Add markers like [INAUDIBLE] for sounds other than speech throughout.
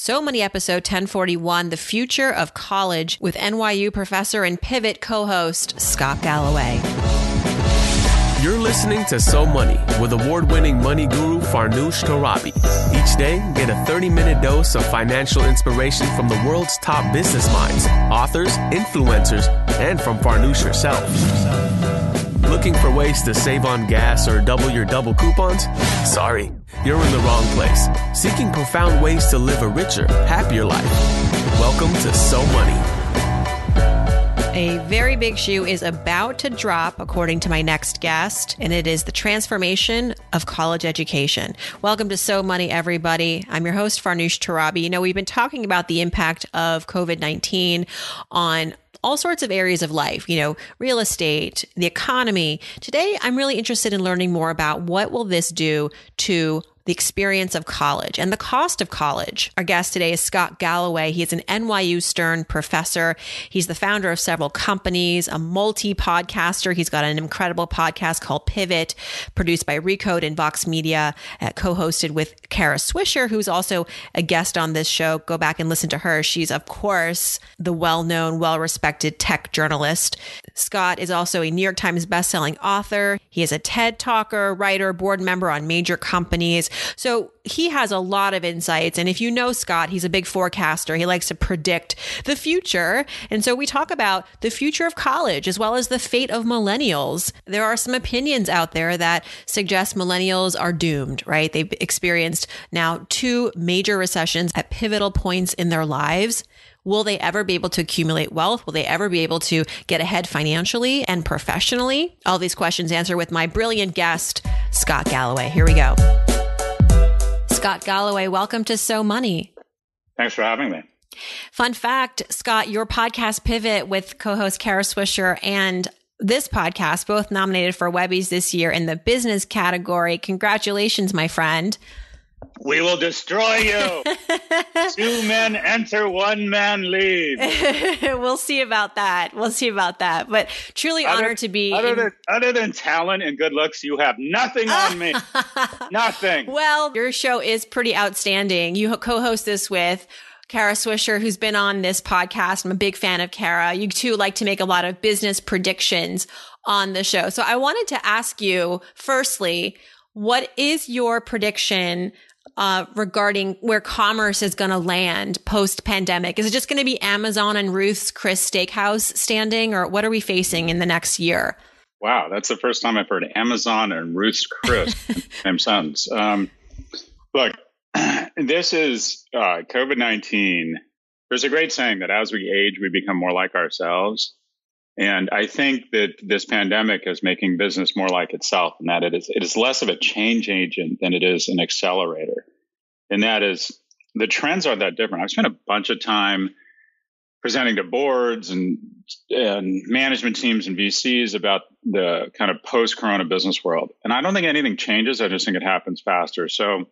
So Money episode 1041, The Future of College, with NYU professor and Pivot co host Scott Galloway. You're listening to So Money with award winning money guru Farnoosh Torabi. Each day, get a 30 minute dose of financial inspiration from the world's top business minds, authors, influencers, and from Farnoosh herself. Looking for ways to save on gas or double your double coupons? Sorry, you're in the wrong place. Seeking profound ways to live a richer, happier life. Welcome to So Money. A very big shoe is about to drop, according to my next guest, and it is the transformation of college education. Welcome to So Money, everybody. I'm your host, Farnoosh Torabi. You know, we've been talking about the impact of COVID 19 on all sorts of areas of life, you know, real estate, the economy. Today, I'm really interested in learning more about what will this do to the experience of college and the cost of college. Our guest today is Scott Galloway. He is an NYU Stern professor. He's the founder of several companies, a multi podcaster. He's got an incredible podcast called Pivot, produced by Recode and Vox Media, uh, co hosted with Kara Swisher, who's also a guest on this show. Go back and listen to her. She's, of course, the well known, well respected tech journalist. Scott is also a New York Times bestselling author. He is a TED talker, writer, board member on major companies. So he has a lot of insights. And if you know Scott, he's a big forecaster. He likes to predict the future. And so we talk about the future of college as well as the fate of millennials. There are some opinions out there that suggest millennials are doomed, right? They've experienced now two major recessions at pivotal points in their lives. Will they ever be able to accumulate wealth? Will they ever be able to get ahead financially and professionally? All these questions answer with my brilliant guest, Scott Galloway. Here we go. Scott Galloway, welcome to So Money. Thanks for having me. Fun fact, Scott, your podcast Pivot with co-host Kara Swisher and this podcast both nominated for Webby's this year in the business category. Congratulations, my friend. We will destroy you. [LAUGHS] Two men enter, one man leave. [LAUGHS] we'll see about that. We'll see about that. But truly other, honored to be. Other, in- than, other than talent and good looks, you have nothing on me. [LAUGHS] nothing. Well, your show is pretty outstanding. You co host this with Kara Swisher, who's been on this podcast. I'm a big fan of Kara. You too like to make a lot of business predictions on the show. So I wanted to ask you, firstly, what is your prediction uh, regarding where commerce is going to land post pandemic? Is it just going to be Amazon and Ruth's Chris Steakhouse standing, or what are we facing in the next year? Wow, that's the first time I've heard Amazon and Ruth's Chris [LAUGHS] same sentence. Um, look, [CLEARS THROAT] this is uh, COVID 19. There's a great saying that as we age, we become more like ourselves. And I think that this pandemic is making business more like itself, and that it is it is less of a change agent than it is an accelerator. And that is the trends aren't that different. I've spent a bunch of time presenting to boards and, and management teams and VCs about the kind of post-corona business world. And I don't think anything changes. I just think it happens faster. So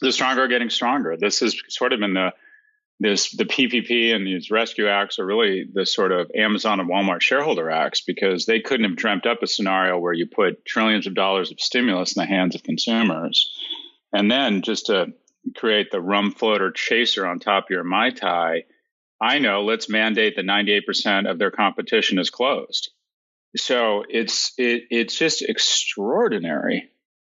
the stronger are getting stronger. This is sort of in the this the PPP and these rescue acts are really the sort of Amazon and Walmart shareholder acts because they couldn't have dreamt up a scenario where you put trillions of dollars of stimulus in the hands of consumers, and then just to create the rum floater chaser on top of your mai tai. I know. Let's mandate that 98% of their competition is closed. So it's it, it's just extraordinary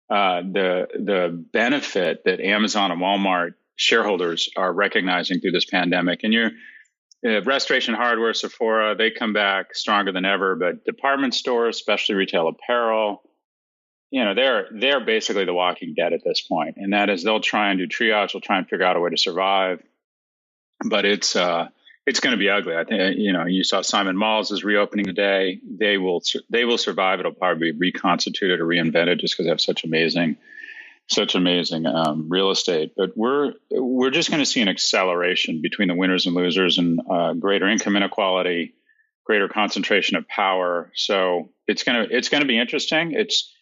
uh, the the benefit that Amazon and Walmart shareholders are recognizing through this pandemic. And your uh, restoration hardware, Sephora, they come back stronger than ever. But department stores, especially retail apparel, you know, they're they're basically the walking dead at this point. And that is they'll try and do triage, they'll try and figure out a way to survive. But it's uh, it's going to be ugly. I think you know you saw Simon Malls is reopening today. They will they will survive. It'll probably be reconstituted or reinvented just because they have such amazing such amazing um, real estate. But we're we're just going to see an acceleration between the winners and losers, and uh, greater income inequality, greater concentration of power. So it's gonna it's going to be interesting. It's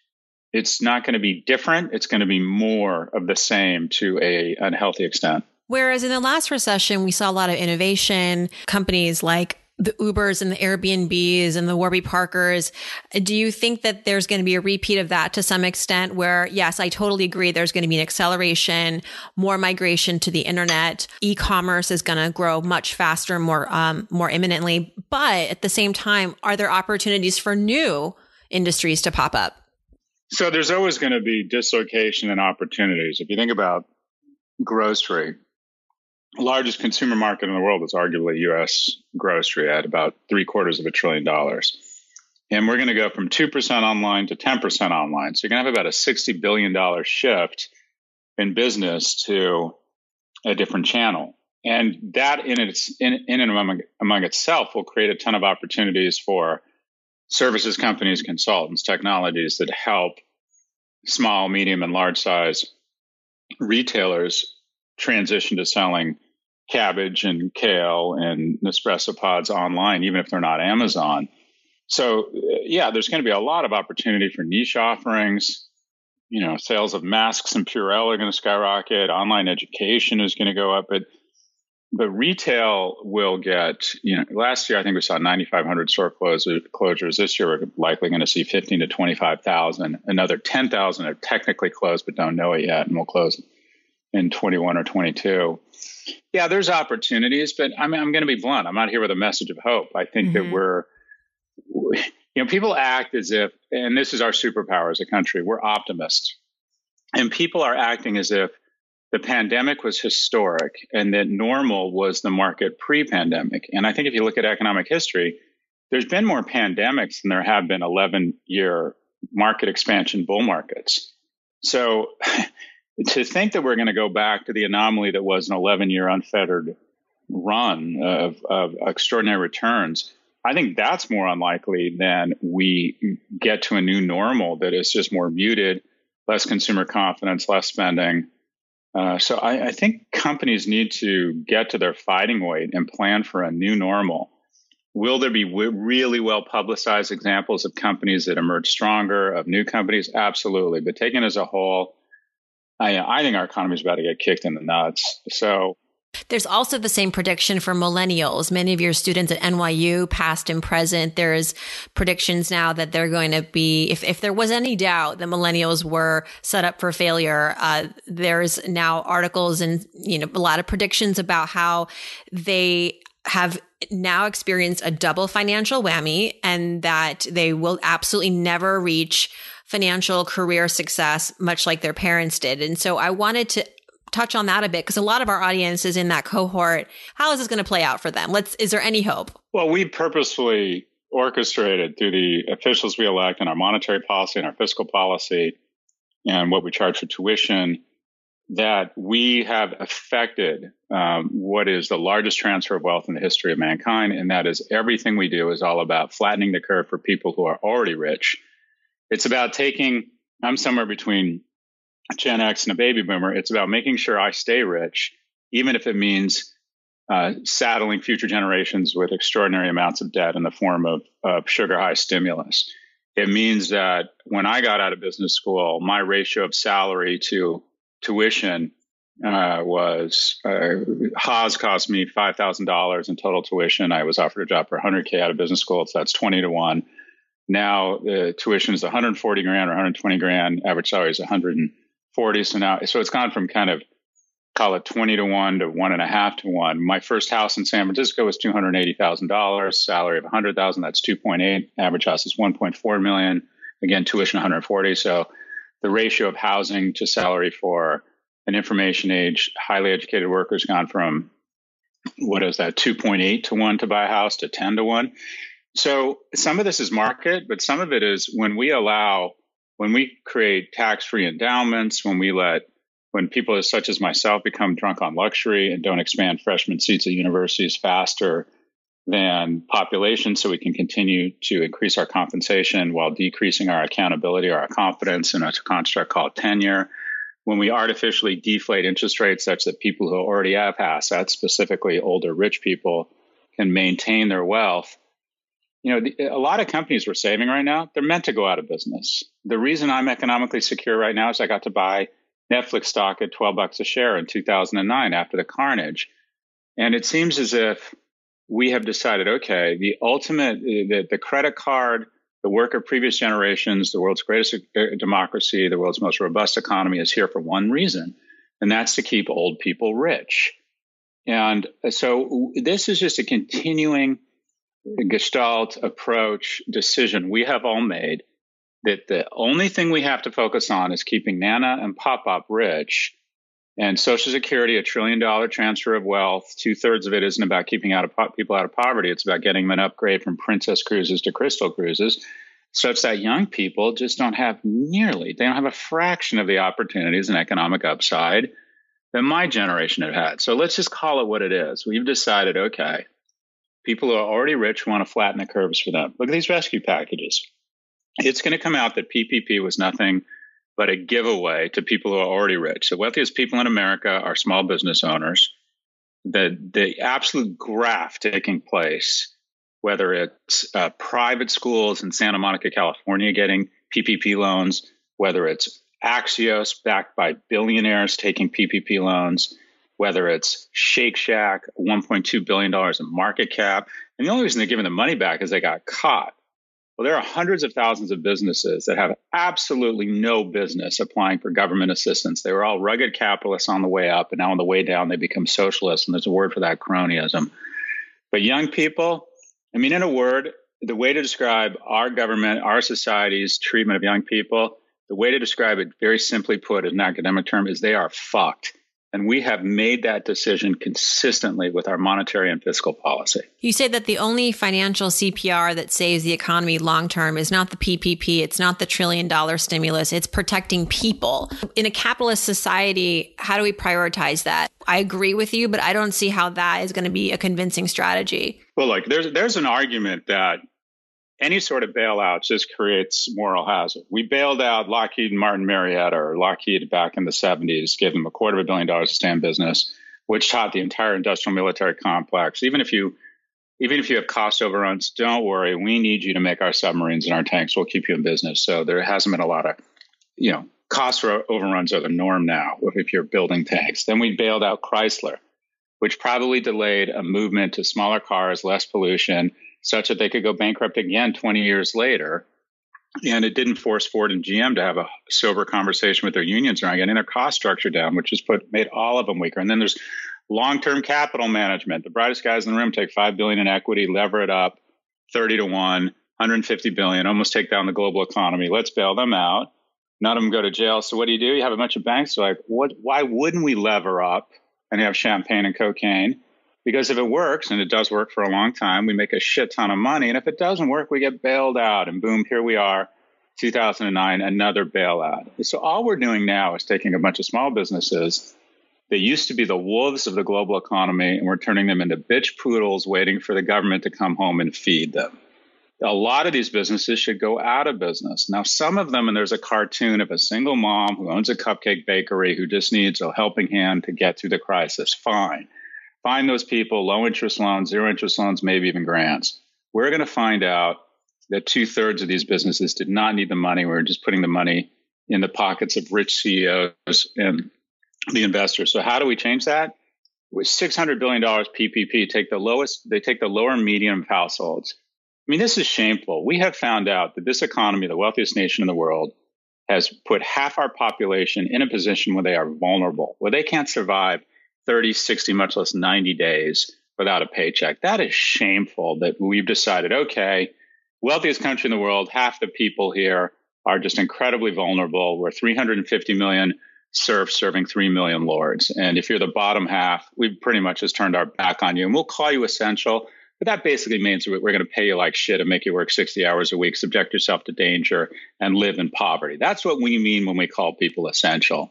it's not going to be different. It's going to be more of the same to a unhealthy extent. Whereas in the last recession, we saw a lot of innovation. Companies like the Ubers and the Airbnbs and the Warby Parkers. Do you think that there's going to be a repeat of that to some extent where, yes, I totally agree. There's going to be an acceleration, more migration to the internet. E-commerce is going to grow much faster, more, um, more imminently. But at the same time, are there opportunities for new industries to pop up? So there's always going to be dislocation and opportunities. If you think about grocery, largest consumer market in the world is arguably U.S. grocery at about three quarters of a trillion dollars. And we're going to go from 2% online to 10% online. So you're going to have about a $60 billion shift in business to a different channel. And that in, its, in, in and among, among itself will create a ton of opportunities for services companies, consultants, technologies that help small, medium, and large size retailers transition to selling cabbage and kale and Nespresso pods online, even if they're not Amazon. So, uh, yeah, there's going to be a lot of opportunity for niche offerings. You know, sales of masks and Purell are going to skyrocket. Online education is going to go up. But but retail will get, you know, last year I think we saw 9,500 store closures. This year we're likely going to see 15 to 25,000. Another 10,000 are technically closed but don't know it yet and will close in 21 or 22. Yeah, there's opportunities, but I mean, I'm going to be blunt. I'm not here with a message of hope. I think mm-hmm. that we're, you know, people act as if, and this is our superpower as a country, we're optimists. And people are acting as if the pandemic was historic and that normal was the market pre pandemic. And I think if you look at economic history, there's been more pandemics than there have been 11 year market expansion bull markets. So to think that we're going to go back to the anomaly that was an 11 year unfettered run of, of extraordinary returns, I think that's more unlikely than we get to a new normal that is just more muted, less consumer confidence, less spending. Uh, so I, I, think companies need to get to their fighting weight and plan for a new normal. Will there be w- really well publicized examples of companies that emerge stronger, of new companies? Absolutely. But taken as a whole, I, I think our economy is about to get kicked in the nuts. So there's also the same prediction for millennials. Many of your students at NYU, past and present, there's predictions now that they're going to be, if, if there was any doubt that millennials were set up for failure, uh, there's now articles and, you know, a lot of predictions about how they have now experienced a double financial whammy and that they will absolutely never reach financial career success, much like their parents did. And so I wanted to touch on that a bit because a lot of our audience is in that cohort. How is this going to play out for them? Let's, is there any hope? Well, we purposefully orchestrated through the officials we elect and our monetary policy and our fiscal policy and what we charge for tuition that we have affected um, what is the largest transfer of wealth in the history of mankind. And that is everything we do is all about flattening the curve for people who are already rich it's about taking, I'm somewhere between a Gen X and a baby boomer. It's about making sure I stay rich, even if it means uh, saddling future generations with extraordinary amounts of debt in the form of, of sugar high stimulus. It means that when I got out of business school, my ratio of salary to tuition uh, was uh, Haas cost me five thousand dollars in total tuition. I was offered a job for 100k out of business school, so that's 20 to one. Now the tuition is 140 grand or 120 grand. Average salary is 140. So now, so it's gone from kind of call it 20 to one to one and a half to one. My first house in San Francisco was $280,000, salary of 100,000. That's 2.8. Average house is 1.4 million. Again, tuition 140. So the ratio of housing to salary for an information age, highly educated worker has gone from what is that 2.8 to 1 to buy a house to 10 to 1 so some of this is market, but some of it is when we allow, when we create tax free endowments, when we let, when people such as myself become drunk on luxury and don't expand freshman seats at universities faster than population so we can continue to increase our compensation while decreasing our accountability or our confidence in a construct called tenure. When we artificially deflate interest rates such that people who already have assets, specifically older rich people, can maintain their wealth you know, the, a lot of companies we're saving right now, they're meant to go out of business. The reason I'm economically secure right now is I got to buy Netflix stock at 12 bucks a share in 2009 after the carnage. And it seems as if we have decided, okay, the ultimate, the, the credit card, the work of previous generations, the world's greatest uh, democracy, the world's most robust economy is here for one reason, and that's to keep old people rich. And so this is just a continuing gestalt approach decision we have all made that the only thing we have to focus on is keeping Nana and Pop Pop rich and Social Security, a trillion dollar transfer of wealth, two thirds of it isn't about keeping out of po- people out of poverty. It's about getting them an upgrade from Princess cruises to Crystal cruises, such that young people just don't have nearly, they don't have a fraction of the opportunities and economic upside that my generation have had. So let's just call it what it is. We've decided, okay, people who are already rich want to flatten the curves for them. Look at these rescue packages. It's going to come out that PPP was nothing but a giveaway to people who are already rich. The wealthiest people in America are small business owners. The, the absolute graft taking place, whether it's uh, private schools in Santa Monica, California getting PPP loans, whether it's Axios backed by billionaires taking PPP loans, whether it's Shake Shack, $1.2 billion in market cap. And the only reason they're giving the money back is they got caught. Well, there are hundreds of thousands of businesses that have absolutely no business applying for government assistance. They were all rugged capitalists on the way up, and now on the way down, they become socialists. And there's a word for that cronyism. But young people, I mean, in a word, the way to describe our government, our society's treatment of young people, the way to describe it, very simply put, in an academic term, is they are fucked. And we have made that decision consistently with our monetary and fiscal policy. You say that the only financial CPR that saves the economy long term is not the PPP, it's not the trillion dollar stimulus, it's protecting people. In a capitalist society, how do we prioritize that? I agree with you, but I don't see how that is going to be a convincing strategy. Well, like there's there's an argument that any sort of bailout just creates moral hazard. We bailed out Lockheed Martin Marietta or Lockheed back in the 70s, gave them a quarter of a billion dollars to stay in business, which taught the entire industrial military complex. Even if you even if you have cost overruns, don't worry. We need you to make our submarines and our tanks. We'll keep you in business. So there hasn't been a lot of, you know, cost overruns are the norm now if you're building tanks. Then we bailed out Chrysler, which probably delayed a movement to smaller cars, less pollution, such that they could go bankrupt again 20 years later. And it didn't force Ford and GM to have a sober conversation with their unions around getting their cost structure down, which has put made all of them weaker. And then there's long-term capital management. The brightest guys in the room take five billion in equity, lever it up, 30 to one, 150 billion, almost take down the global economy. Let's bail them out. None of them go to jail. So what do you do? You have a bunch of banks like, what? Why wouldn't we lever up and have champagne and cocaine? Because if it works, and it does work for a long time, we make a shit ton of money. And if it doesn't work, we get bailed out. And boom, here we are, 2009, another bailout. So all we're doing now is taking a bunch of small businesses that used to be the wolves of the global economy, and we're turning them into bitch poodles waiting for the government to come home and feed them. A lot of these businesses should go out of business. Now, some of them, and there's a cartoon of a single mom who owns a cupcake bakery who just needs a helping hand to get through the crisis. Fine find those people, low interest loans, zero interest loans, maybe even grants. We're going to find out that two thirds of these businesses did not need the money. We are just putting the money in the pockets of rich CEOs and the investors. So how do we change that? With $600 billion PPP, take the lowest, they take the lower medium households. I mean, this is shameful. We have found out that this economy, the wealthiest nation in the world, has put half our population in a position where they are vulnerable, where they can't survive 30, 60, much less 90 days without a paycheck. That is shameful that we've decided, okay, wealthiest country in the world, half the people here are just incredibly vulnerable. We're 350 million serfs serving 3 million lords. And if you're the bottom half, we've pretty much just turned our back on you and we'll call you essential. But that basically means we're going to pay you like shit and make you work 60 hours a week, subject yourself to danger, and live in poverty. That's what we mean when we call people essential.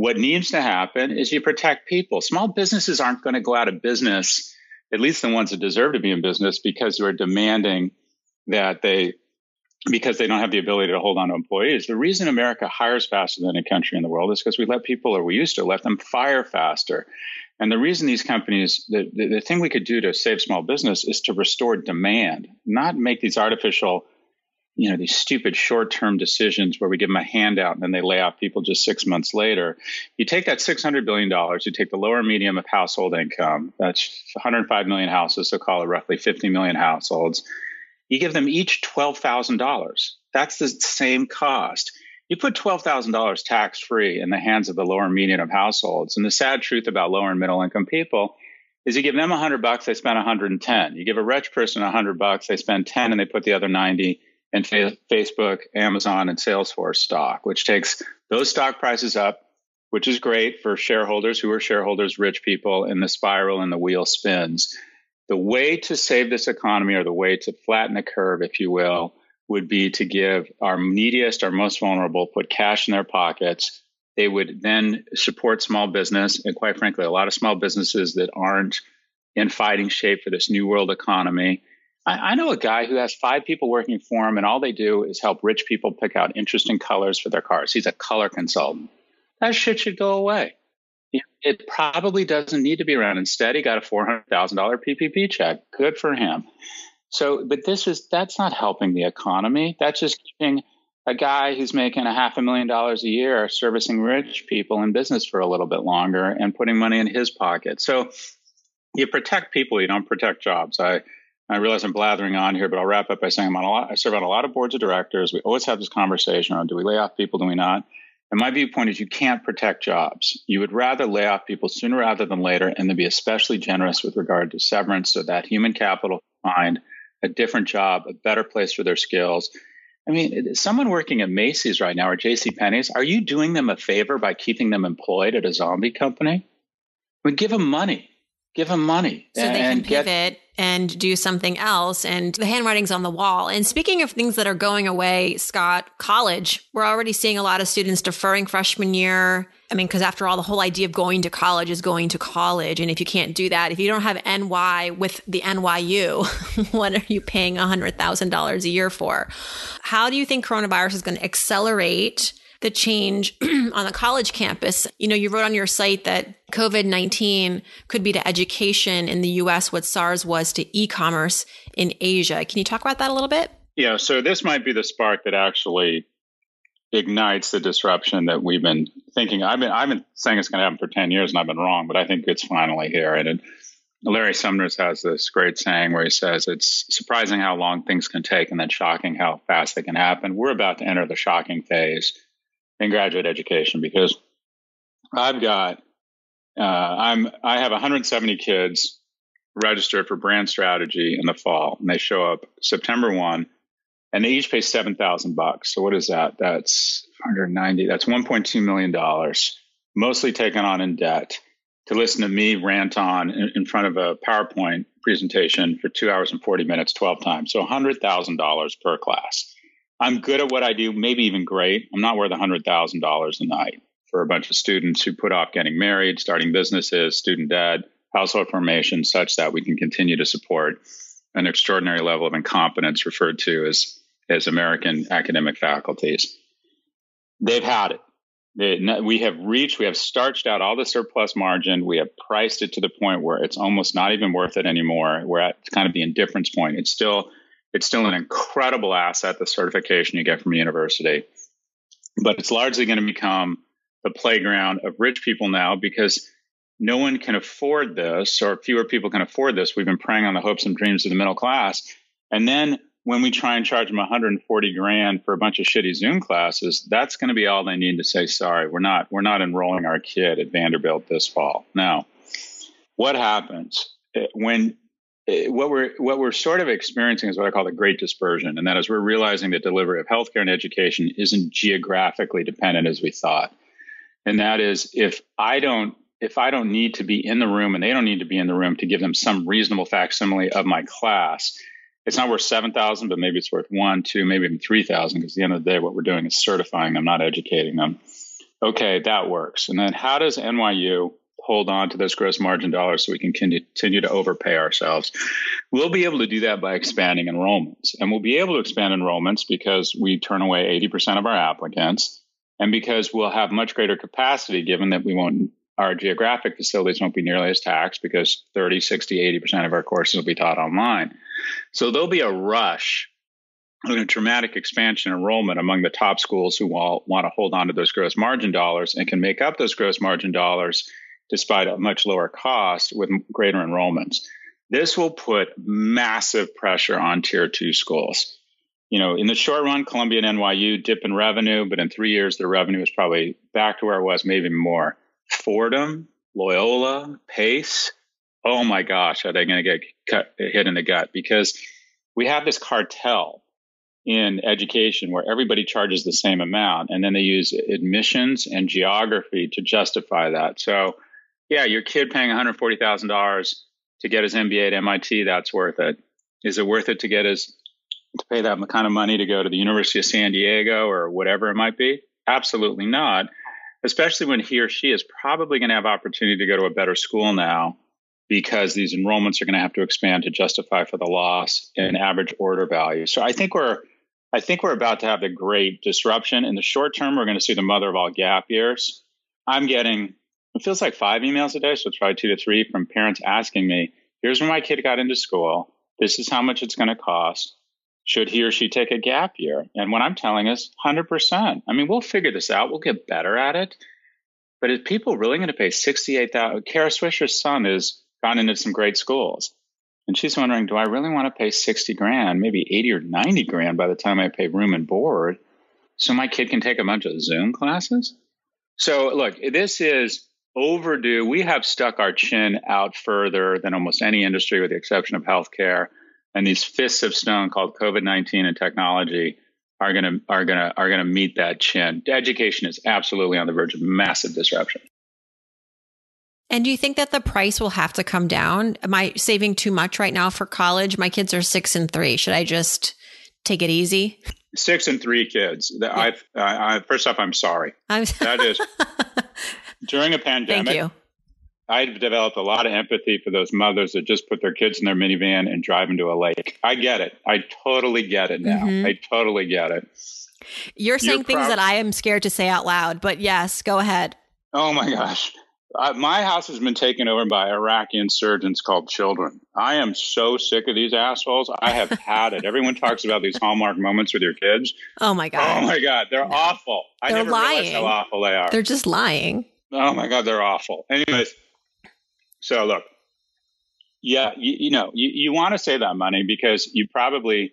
What needs to happen is you protect people. Small businesses aren't going to go out of business, at least the ones that deserve to be in business, because you're demanding that they because they don't have the ability to hold on to employees. The reason America hires faster than any country in the world is because we let people, or we used to let them fire faster. And the reason these companies, the, the, the, thing we could do to save small business is to restore demand, not make these artificial you know these stupid short-term decisions where we give them a handout and then they lay off people just six months later you take that $600 billion you take the lower medium of household income that's 105 million houses so call it roughly 50 million households you give them each $12000 that's the same cost you put $12,000 tax free in the hands of the lower median of households. And the sad truth about lower and middle income people is you give them 100 bucks, they spend 110. You give a rich person 100 bucks, they spend 10 and they put the other 90 in fa- Facebook, Amazon, and Salesforce stock, which takes those stock prices up, which is great for shareholders who are shareholders, rich people, and the spiral and the wheel spins. The way to save this economy or the way to flatten the curve, if you will, would be to give our neediest, our most vulnerable, put cash in their pockets. They would then support small business. And quite frankly, a lot of small businesses that aren't in fighting shape for this new world economy. I, I know a guy who has five people working for him, and all they do is help rich people pick out interesting colors for their cars. He's a color consultant. That shit should go away. It probably doesn't need to be around. Instead, he got a $400,000 PPP check. Good for him. So, but this is that's not helping the economy. That's just keeping a guy who's making a half a million dollars a year servicing rich people in business for a little bit longer and putting money in his pocket. So, you protect people, you don't protect jobs. I I realize I'm blathering on here, but I'll wrap up by saying I'm on a lot. I serve on a lot of boards of directors. We always have this conversation around: do we lay off people? Do we not? And my viewpoint is you can't protect jobs. You would rather lay off people sooner rather than later, and then be especially generous with regard to severance, so that human capital can find a different job, a better place for their skills. I mean, someone working at Macy's right now or J.C. Penney's, are you doing them a favor by keeping them employed at a zombie company? I mean, give them money. Give them money. So they can pivot and do something else. And the handwriting's on the wall. And speaking of things that are going away, Scott, college, we're already seeing a lot of students deferring freshman year. I mean, because after all, the whole idea of going to college is going to college. And if you can't do that, if you don't have NY with the NYU, [LAUGHS] what are you paying $100,000 a year for? How do you think coronavirus is going to accelerate the change [CLEARS THROAT] on the college campus. You know, you wrote on your site that COVID 19 could be to education in the US what SARS was to e commerce in Asia. Can you talk about that a little bit? Yeah, so this might be the spark that actually ignites the disruption that we've been thinking. I've been I've been saying it's going to happen for ten years, and I've been wrong, but I think it's finally here. And it, Larry Summers has this great saying where he says, "It's surprising how long things can take, and then shocking how fast they can happen." We're about to enter the shocking phase in graduate education because I've got uh, I'm I have 170 kids registered for brand strategy in the fall, and they show up September one, and they each pay seven thousand bucks. So what is that? That's 190. That's 1.2 million dollars, mostly taken on in debt, to listen to me rant on in, in front of a PowerPoint presentation for two hours and 40 minutes, 12 times. So $100,000 per class. I'm good at what I do, maybe even great. I'm not worth $100,000 a night for a bunch of students who put off getting married, starting businesses, student debt, household formation, such that we can continue to support an extraordinary level of incompetence referred to as, as American academic faculties. They've had it. We have reached, we have starched out all the surplus margin. We have priced it to the point where it's almost not even worth it anymore. We're at kind of the indifference point. It's still it's still an incredible asset, the certification you get from a university. But it's largely going to become the playground of rich people now because no one can afford this, or fewer people can afford this. We've been preying on the hopes and dreams of the middle class. And then when we try and charge them 140 grand for a bunch of shitty Zoom classes, that's going to be all they need to say, sorry, we're not, we're not enrolling our kid at Vanderbilt this fall. Now, what happens when Uh, what we're what we're sort of experiencing is what I call the great dispersion, and that is we're realizing that delivery of healthcare and education isn't geographically dependent as we thought. And that is if I don't if I don't need to be in the room and they don't need to be in the room to give them some reasonable facsimile of my class, it's not worth seven thousand, but maybe it's worth one, two, maybe even three thousand. Because at the end of the day, what we're doing is certifying them, not educating them. Okay, that works. And then how does NYU hold on to those gross margin dollars so we can continue to overpay ourselves. We'll be able to do that by expanding enrollments. And we'll be able to expand enrollments because we turn away 80% of our applicants and because we'll have much greater capacity given that we won't our geographic facilities won't be nearly as taxed because 30, 60, 80% of our courses will be taught online. So there'll be a rush and a dramatic expansion enrollment among the top schools who all want to hold on to those gross margin dollars and can make up those gross margin dollars despite a much lower cost with greater enrollments. This will put massive pressure on tier two schools. You know, in the short run, Columbia and NYU dip in revenue, but in three years, their revenue is probably back to where it was, maybe more. Fordham, Loyola, Pace, oh my gosh, are they going to get cut, hit in the gut? Because we have this cartel in education where everybody charges the same amount and then they use admissions and geography to justify that. So, yeah, your kid paying $140,000 to get his MBA at MIT, that's worth it. Is it worth it to get his to pay that kind of money to go to the University of San Diego or whatever it might be? Absolutely not. Especially when he or she is probably going to have opportunity to go to a better school now because these enrollments are going to have to expand to justify for the loss in average order value. So I think we're I think we're about to have the great disruption. In the short term, we're going to see the mother of all gap years. I'm getting it feels like five emails a day, so it's probably two to three from parents asking me, here's where my kid got into school. This is how much it's going to cost. Should he or she take a gap year? And what I'm telling is 100%. I mean, we'll figure this out. We'll get better at it. But is people really going to pay 68000 Kara Swisher's son has gone into some great schools. And she's wondering, do I really want to pay 60 grand, maybe 80 or 90 grand by the time I pay room and board so my kid can take a bunch of Zoom classes? So, look, this is overdue. We have stuck our chin out further than almost any industry, with the exception of healthcare. And these fists of stone called COVID nineteen and technology are going to are going to are going to meet that chin. Education is absolutely on the verge of massive disruption. And do you think that the price will have to come down? Am I saving too much right now for college? My kids are six and three. Should I just take it easy? Six and three kids. Yeah. I've, I, first off, I'm sorry. I'm that is [LAUGHS] during a pandemic. Thank you. I've developed a lot of empathy for those mothers that just put their kids in their minivan and drive them to a lake. I get it. I totally get it now. Mm-hmm. I totally get it. You're saying You're things prob- that I am scared to say out loud, but yes, go ahead. Oh my gosh. Uh, my house has been taken over by Iraqi insurgents called children. I am so sick of these assholes. I have had it. Everyone talks about these hallmark moments with your kids. Oh my god. Oh my god, they're no. awful. They're never lying. realized how awful they are. They're just lying. Oh my god, they're awful. Anyways, so look, yeah, you, you know, you, you want to save that money because you probably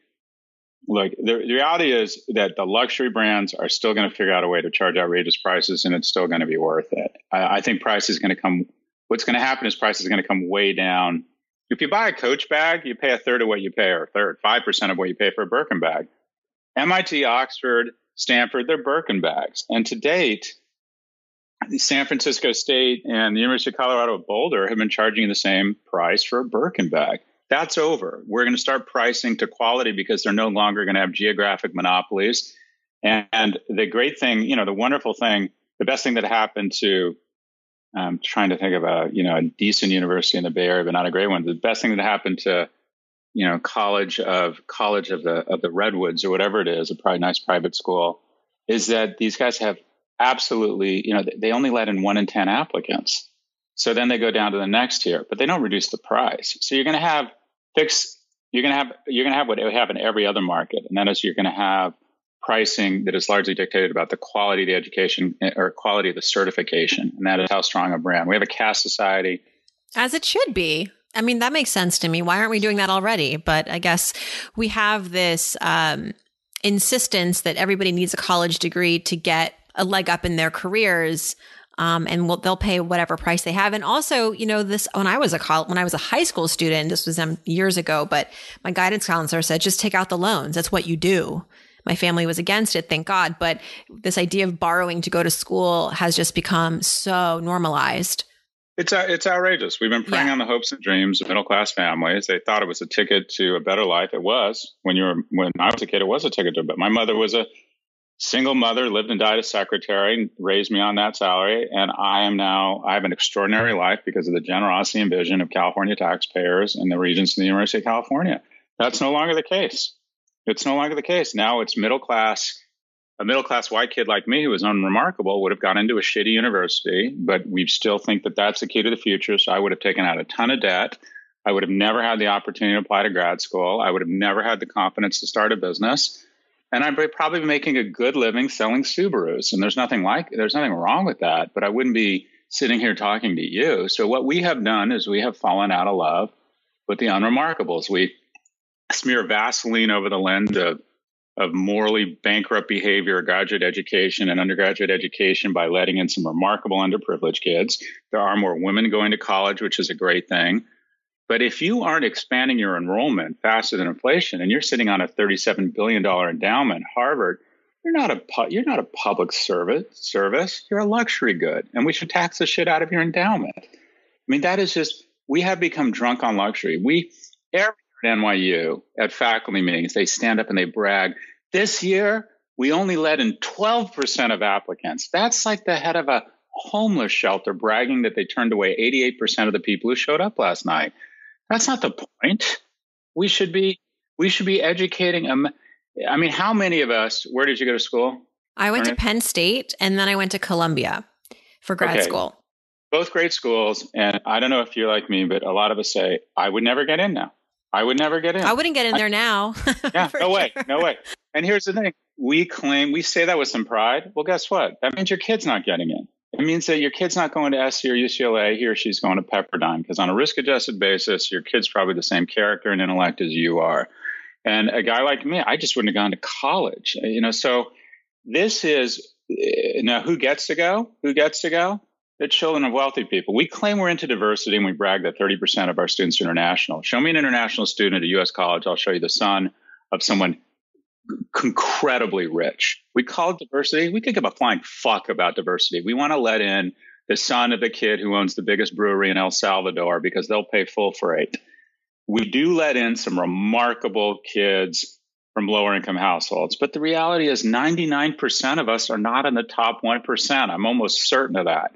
look, the, the, reality is that the luxury brands are still going to figure out a way to charge outrageous prices and it's still going to be worth it. I, I think price is going to come, what's going to happen is price is going to come way down. If you buy a Coach bag, you pay a third of what you pay, or a third, 5% of what you pay for a Birkin bag. MIT, Oxford, Stanford, they're Birkin bags. And to date, San Francisco State and the University of Colorado Boulder have been charging the same price for a Birkin bag. That's over. We're going to start pricing to quality because they're no longer going to have geographic monopolies. And the great thing, you know, the wonderful thing, the best thing that happened to, I'm trying to think of a, you know, a decent university in the Bay Area, but not a great one. The best thing that happened to, you know, college of college of the of the Redwoods or whatever it is, a nice private school, is that these guys have absolutely, you know, they only let in one in ten applicants. So then they go down to the next tier, but they don't reduce the price. So you're going to have fix. You're going to have you're going to have what we have in every other market, and that is you're going to have pricing that is largely dictated about the quality of the education eh, or quality of the certification, and that is how strong a brand. We have a caste society, as it should be. I mean, that makes sense to me. Why aren't we doing that already? But I guess we have this um, insistence that everybody needs a college degree to get a leg up in their careers um, and we'll, they'll pay whatever price they have. And also, you know, this when I was a college, when I was a high school student, this was um, years ago, but my guidance counselor said, just take out the loans. That's what you do. My family was against it, thank God. But this idea of borrowing to go to school has just become so normalized. It's uh, it's outrageous. We've been preying yeah. on the hopes and dreams of middle class families. They thought it was a ticket to a better life. It was when you were when I was a kid. It was a ticket to. But my mother was a single mother, lived and died as secretary, raised me on that salary. And I am now, I have an extraordinary life because of the generosity and vision of California taxpayers and the regents of the University of California. That's no longer the case. It's no longer the case. Now it's middle class. A middle class white kid like me who was unremarkable would have gone into a shitty university, but we still think that that's the key to the future. So I would have taken out a ton of debt. I would have never had the opportunity to apply to grad school. I would have never had the confidence to start a business. And I'd be probably making a good living selling Subarus. And there's nothing like, there's nothing wrong with that, but I wouldn't be sitting here talking to you. So what we have done is we have fallen out of love with the unremarkables. We smear Vaseline over the lens of of morally bankrupt behavior, graduate education, and undergraduate education by letting in some remarkable underprivileged kids. There are more women going to college, which is a great thing. But if you aren't expanding your enrollment faster than inflation, and you're sitting on a $37 billion endowment, Harvard, you're not a you're not a public service service. You're a luxury good, and we should tax the shit out of your endowment. I mean, that is just we have become drunk on luxury. We every at NYU at faculty meetings, they stand up and they brag. This year, we only let in 12% of applicants. That's like the head of a homeless shelter bragging that they turned away 88% of the people who showed up last night. That's not the point. We should be we should be educating them. I mean, how many of us? Where did you go to school? I went to Penn State and then I went to Columbia for grad okay. school. Both great schools, and I don't know if you're like me, but a lot of us say I would never get in now. I would never get in. I wouldn't get in there now. [LAUGHS] yeah, no way, no way. And here's the thing: we claim we say that with some pride. Well, guess what? That means your kid's not getting in. It means that your kid's not going to SC or UCLA. He or she's going to Pepperdine because on a risk-adjusted basis, your kid's probably the same character and intellect as you are. And a guy like me, I just wouldn't have gone to college. You know, so this is eh, now who gets to go? Who gets to go? the children of wealthy people. We claim we're into diversity and we brag that 30% of our students are international. Show me an international student at a U.S. college. I'll show you the son of someone incredibly rich. We call it diversity. We could give a flying fuck about diversity. We want to let in the son of the kid who owns the biggest brewery in El Salvador because they'll pay full freight. We do let in some remarkable kids from lower income households, but the reality is 99% of us are not in the top 1%. I'm almost certain of that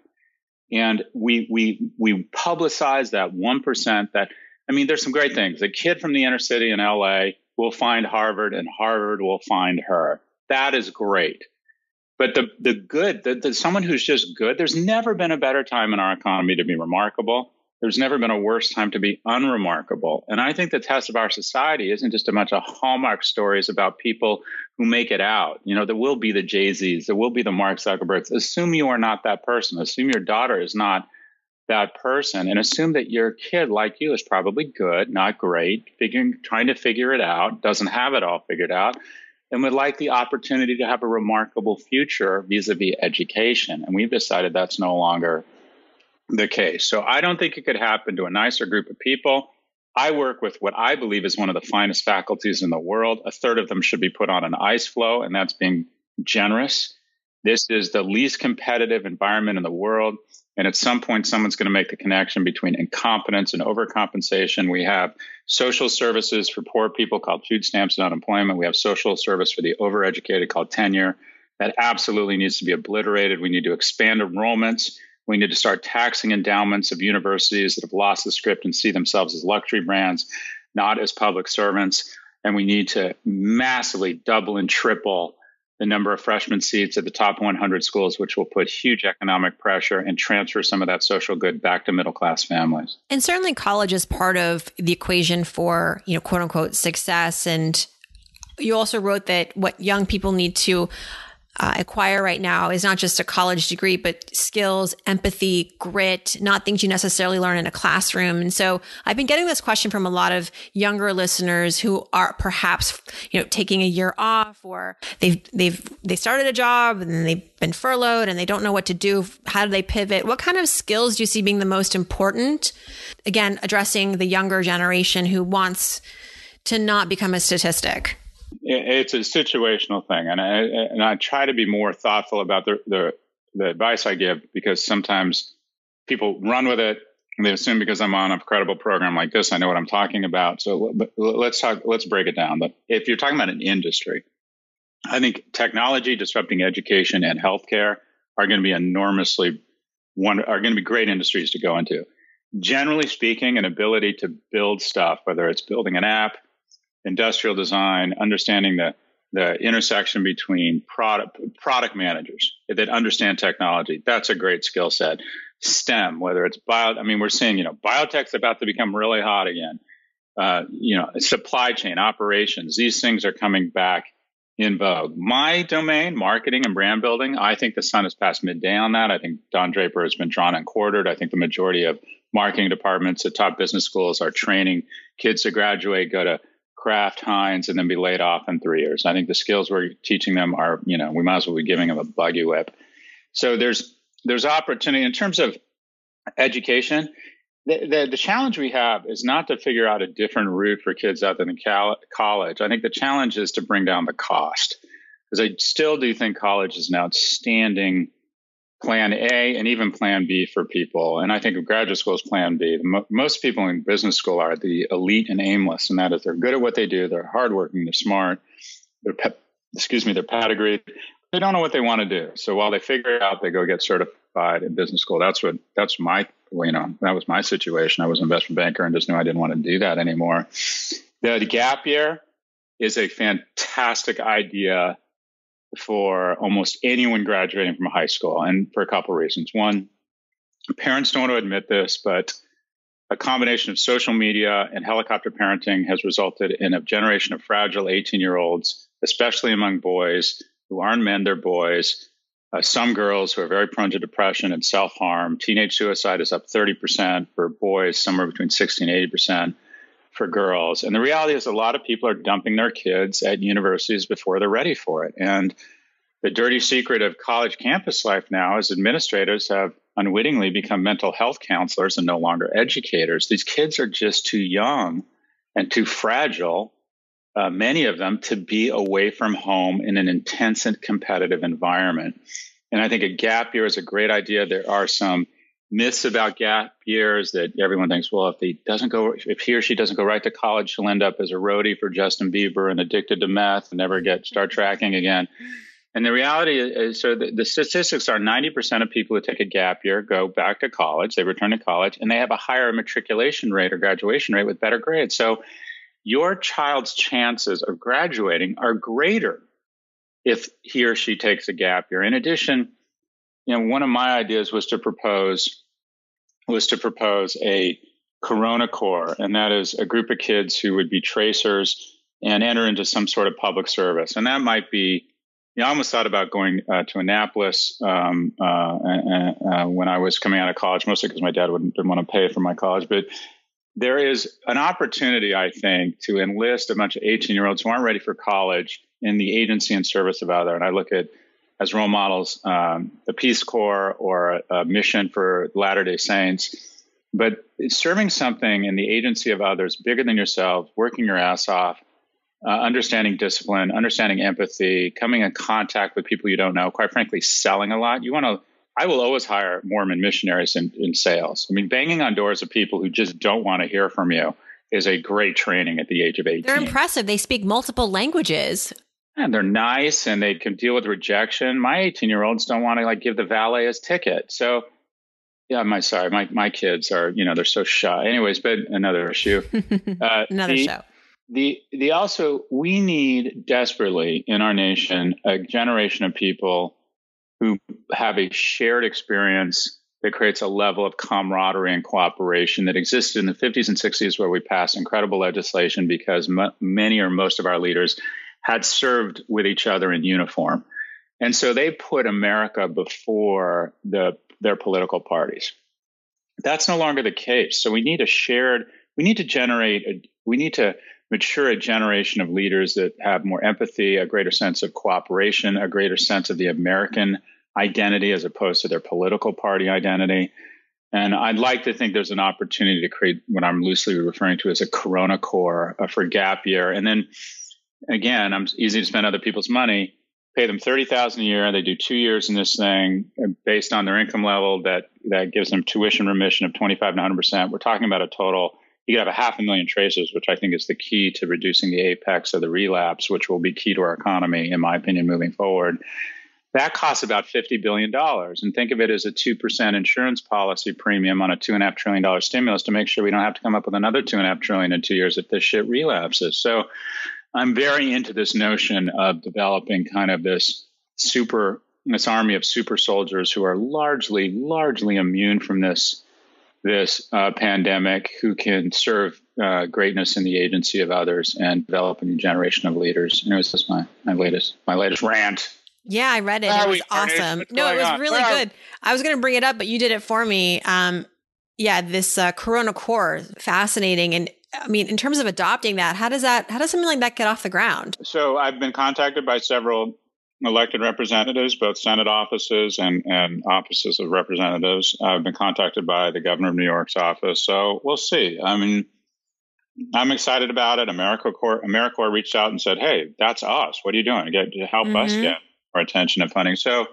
and we we we publicize that one percent. That I mean, there's some great things. A kid from the inner city in LA will find Harvard, and Harvard will find her. That is great. But the the good, the, the someone who's just good. There's never been a better time in our economy to be remarkable there's never been a worse time to be unremarkable. And I think the test of our society isn't just a bunch of hallmark stories about people who make it out. You know, there will be the Jay Z's, there will be the Mark Zuckerbergs. Assume you are not that person. Assume your daughter is not that person, and assume that your kid, like you, is probably good, not great, figuring, trying to figure it out, doesn't have it all figured out, and would like the opportunity to have a remarkable future vis-a-vis education. And we've decided that's no longer the case. So I don't think it could happen to a nicer group of people. I work with what I believe is one of the finest faculties in the world. A third of them should be put on an ice floe, and that's being generous. This is the least competitive environment in the world. And at some point, someone's going to make the connection between incompetence and overcompensation. We have social services for poor people called food stamps and unemployment. We have social service for the overeducated called tenure. That absolutely needs to be obliterated. We need to expand enrollments. We need to start taxing endowments of universities that have lost the script and see themselves as luxury brands, not as public servants. And we need to massively double and triple the number of freshman seats at the top 100 schools, which will put huge economic pressure and transfer some of that social good back to middle class families. And certainly, college is part of the equation for, you know, quote unquote success. And you also wrote that what young people need to uh, acquire right now is not just a college degree, but skills, empathy, grit, not things you necessarily learn in a classroom. And so I've been getting this question from a lot of younger listeners who are perhaps, you know, taking a year off or they've, they've, they started a job and they've been furloughed and they don't know what to do. How do they pivot? What kind of skills do you see being the most important? Again, addressing the younger generation who wants to not become a statistic it's a situational thing, and I and I try to be more thoughtful about the the, the advice I give because sometimes people run with it they assume because I'm on a credible program like this, I know what I'm talking about. So let's talk. Let's break it down. But if you're talking about an industry, I think technology disrupting education and healthcare are going to be enormously one are going to be great industries to go into. Generally speaking, an ability to build stuff, whether it's building an app industrial design, understanding the the intersection between product product managers that understand technology. That's a great skill set. STEM, whether it's bio, I mean, we're seeing, you know, biotech's about to become really hot again. Uh, you know, supply chain operations, these things are coming back in vogue. My domain, marketing and brand building, I think the sun has passed midday on that. I think Don Draper has been drawn and quartered. I think the majority of marketing departments at top business schools are training kids to graduate, go to Kraft, Heinz, and then be laid off in three years. I think the skills we're teaching them are, you know, we might as well be giving them a buggy whip. So there's there's opportunity in terms of education. The, the, the, challenge we have is not to figure out a different route for kids out in cal- college. I think the challenge is to bring down the cost because I still do think college is an outstanding plan A and even plan B for people. And I think of graduate school as plan B. most people in business school are the elite and aimless, and that is they're good at what they do, they're hardworking, they're smart, they're pe- excuse me, they're pedigreed. They don't know what they want to do. So while they figure it out, they go get certified in business school. That's what that's my you know that was my situation. I was an investment banker and just knew I didn't want to do that anymore. The, the gap year is a fantastic idea for almost anyone graduating from high school, and for a couple of reasons. One, parents don't want to admit this, but a combination of social media and helicopter parenting has resulted in a generation of fragile 18 year olds, especially among boys who aren't men, they're boys. Uh, some girls who are very prone to depression and self harm. Teenage suicide is up 30% for boys, somewhere between 60 and 80% for girls. And the reality is, a lot of people are dumping their kids at universities before they're ready for it. And the dirty secret of college campus life now is administrators have unwittingly become mental health counselors and no longer educators. These kids are just too young and too fragile, uh, many of them, to be away from home in an intense and competitive environment. And I think a gap year is a great idea. There are some myths about gap years that everyone thinks, well, if he doesn't go, if he or she doesn't go right to college, she'll end up as a roadie for Justin Bieber and addicted to meth and never get start tracking again. And the reality is, so the, the statistics are 90% of people who take a gap year go back to college, they return to college, and they have a higher matriculation rate or graduation rate with better grades. So your child's chances of graduating are greater if he or she takes a gap year. In addition, you know, one of my ideas was to propose was to propose a Corona Corps, and that is a group of kids who would be tracers and enter into some sort of public service. And that might be, you know, I almost thought about going uh, to Annapolis um, uh, uh, uh when I was coming out of college, mostly because my dad wouldn't, didn't want to pay for my college. But there is an opportunity, I think, to enlist a bunch of 18 year olds who aren't ready for college in the agency and service of other. And I look at as role models um, the Peace Corps or a, mission for Latter day Saints. But serving something in the agency of others bigger than yourself, working your ass off, uh, understanding discipline, understanding empathy, coming in contact with people you don't know, quite frankly, selling a lot. You want to, I will always hire Mormon missionaries in, in sales. I mean, banging on doors of people who just don't want to hear from you is a great training at the age of 18. They're impressive. They speak multiple languages and they're nice and they can deal with rejection. My 18 year olds don't want to like give the valet his ticket. So yeah, my sorry, my my kids are you know they're so shy. Anyways, but another issue. [LAUGHS] Uh, another the, show. The the also we need desperately in our nation a generation of people who have a shared experience that creates a level of camaraderie and cooperation that existed in the 50s and 60s where we passed incredible legislation because m- many or most of our leaders had served with each other in uniform. And so they put America before the, their political parties. That's no longer the case. So we need a shared, we need to generate, a, we need to mature a generation of leaders that have more empathy, a greater sense of cooperation, a greater sense of the American identity as opposed to their political party identity. And I'd like to think there's an opportunity to create what I'm loosely referring to as a Corona Corps uh, for gap year. And then again, I'm easy to spend other people's money. Pay them thirty thousand a year. They do two years in this thing based on their income level. That that gives them tuition remission of twenty five to hundred percent. We're talking about a total. You could have a half a million tracers, which I think is the key to reducing the apex of the relapse, which will be key to our economy, in my opinion, moving forward. That costs about $50 billion. And think of it as a 2% insurance policy premium on a $2.5 trillion stimulus to make sure we don't have to come up with another 2.5 trillion in two years if this shit relapses. So I'm very into this notion of developing kind of this super this army of super soldiers who are largely largely immune from this this uh, pandemic, who can serve uh, greatness in the agency of others and develop a new generation of leaders. And it was just my my latest my latest rant. Yeah, I read it. It was awesome. No, it was on? really Where good. I was going to bring it up, but you did it for me. Um, yeah, this uh, Corona Corps, fascinating. And I mean, in terms of adopting that, how does that, how does something like that get off the ground? So I've been contacted by several elected representatives, both Senate offices and, and offices of representatives. I've been contacted by the governor of New York's office. So we'll see. I mean, I'm excited about it. AmeriCorps, AmeriCorps reached out and said, "Hey, that's us. What are you doing? Get to help mm-hmm. us get our attention and funding." So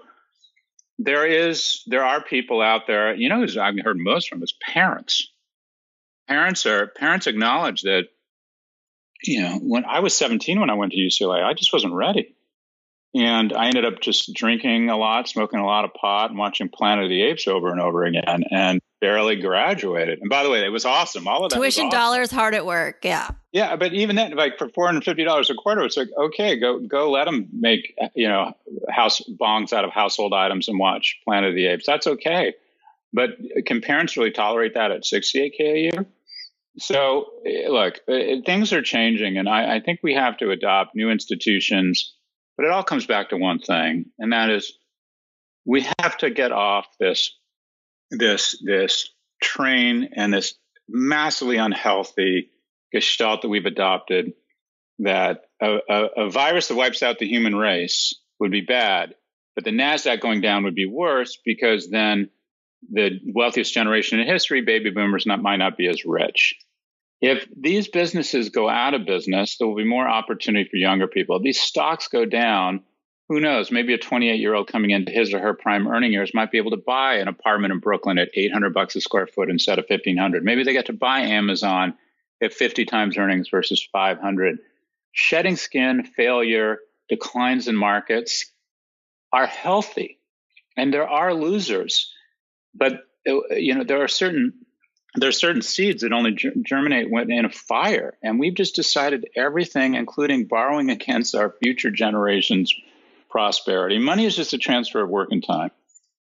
there is, there are people out there. You know, who's I've heard most from is parents. Parents are parents acknowledge that. You know, when I was 17 when I went to UCLA, I just wasn't ready. And I ended up just drinking a lot, smoking a lot of pot, and watching Planet of the Apes over and over again, and barely graduated. And by the way, it was awesome. All of that tuition awesome. dollars hard at work. Yeah. Yeah, but even then, like for four hundred fifty dollars a quarter, it's like okay, go go let them make you know house bongs out of household items and watch Planet of the Apes. That's okay. But can parents really tolerate that at sixty eight k a year? So eh, look, eh, eh, things are changing, and I, I think we have to adopt new institutions but it all comes back to one thing, and that is we have to get off this this this train and this massively unhealthy gestalt that we've adopted that a, a, a, virus that wipes out the human race would be bad, but the NASDAQ going down would be worse because then the wealthiest generation in history, baby boomers, not, might not be as rich. If these businesses go out of business, there will be more opportunity for younger people. If these stocks go down, who knows? Maybe a 28 year old coming into his or her prime earning years might be able to buy an apartment in Brooklyn at 800 bucks a square foot instead of 1500. Maybe they get to buy Amazon at 50 times earnings versus 500. Shedding skin, failure, declines in markets are healthy, and there are losers. But uh, you know there are certain there are certain seeds that only germinate when in a fire. And we've just decided everything, including borrowing against our future generations' prosperity. Money is just a transfer of work and time.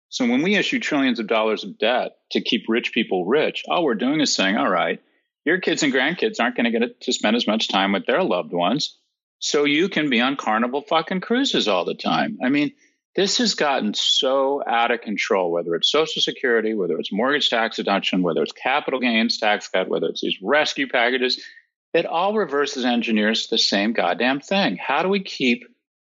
So when we issue trillions of dollars of debt to keep rich people rich, all we're doing is saying, all right, your kids and grandkids aren't going to get to spend as much time with their loved ones. So you can be on carnival fucking cruises all the time. I mean, this has gotten so out of control, whether it's Social Security, whether it's mortgage tax deduction, whether it's capital gains tax cut, whether it's these rescue packages, it all reverses engineers the same goddamn thing. How do we keep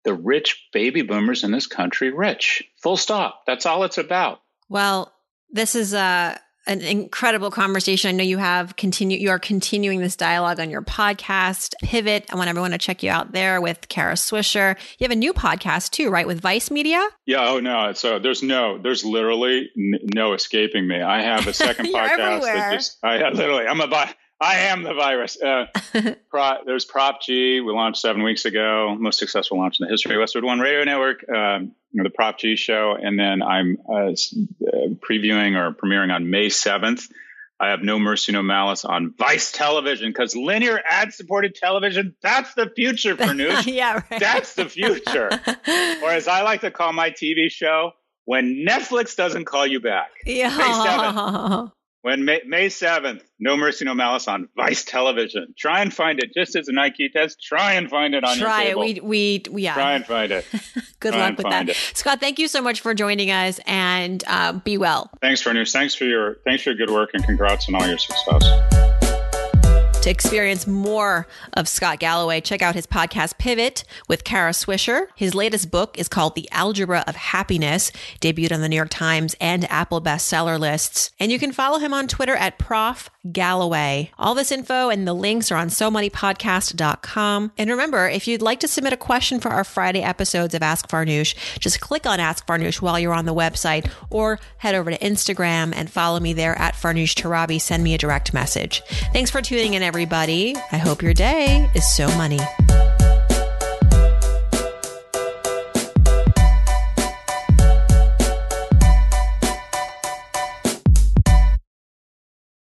the rich baby boomers in this country rich? Full stop. That's all it's about. Well, this is a an incredible conversation. I know you have continue you are continuing this dialogue on your podcast, Pivot. I want everyone to check you out there with Kara Swisher. You have a new podcast too, right, with Vice Media? Yeah. Oh no. So uh, there's no, there's literally n- no escaping me. I have a [LAUGHS] second podcast. That just, I literally, I'm a. I am the virus. Uh, [LAUGHS] there's Prof G. We launched seven weeks ago. Most successful launch in the history of Westwood One Radio Network. Um, you know, the Prof G show, and then I'm uh, uh, previewing or premiering on May 7th. I have No Mercy, No Malice on Vice Television because linear ad supported television, that's the future [LAUGHS] for news. yeah, right. That's the future. [LAUGHS] or as I like to call my TV show, when Netflix doesn't call you back. Yeah. May 7th. When May, May 7th, No Mercy, No Malice on Vice Television. Try and find it just as a Nike test. Try and find it on Try your it. We, we, yeah. Try and find it. [LAUGHS] Good Try luck with that. It. Scott, thank you so much for joining us and uh, be well. Thanks, Farnoosh. Thanks for your, thanks for your good work and congrats on all your success. To experience more of Scott Galloway, check out his podcast Pivot with Kara Swisher. His latest book is called The Algebra of Happiness, debuted on the New York Times and Apple bestseller lists. And you can follow him on Twitter at Prof Galloway. All this info and the links are on SoMoneyPodcast.com. And remember, if you'd like to submit a question for our Friday episodes of Ask Farnoosh, just click on Ask Farnoosh while you're on the website or head over to Instagram and follow me there at Farnoosh Torabi. Send me a direct message. Thanks for tuning in, everybody. I hope your day is so money.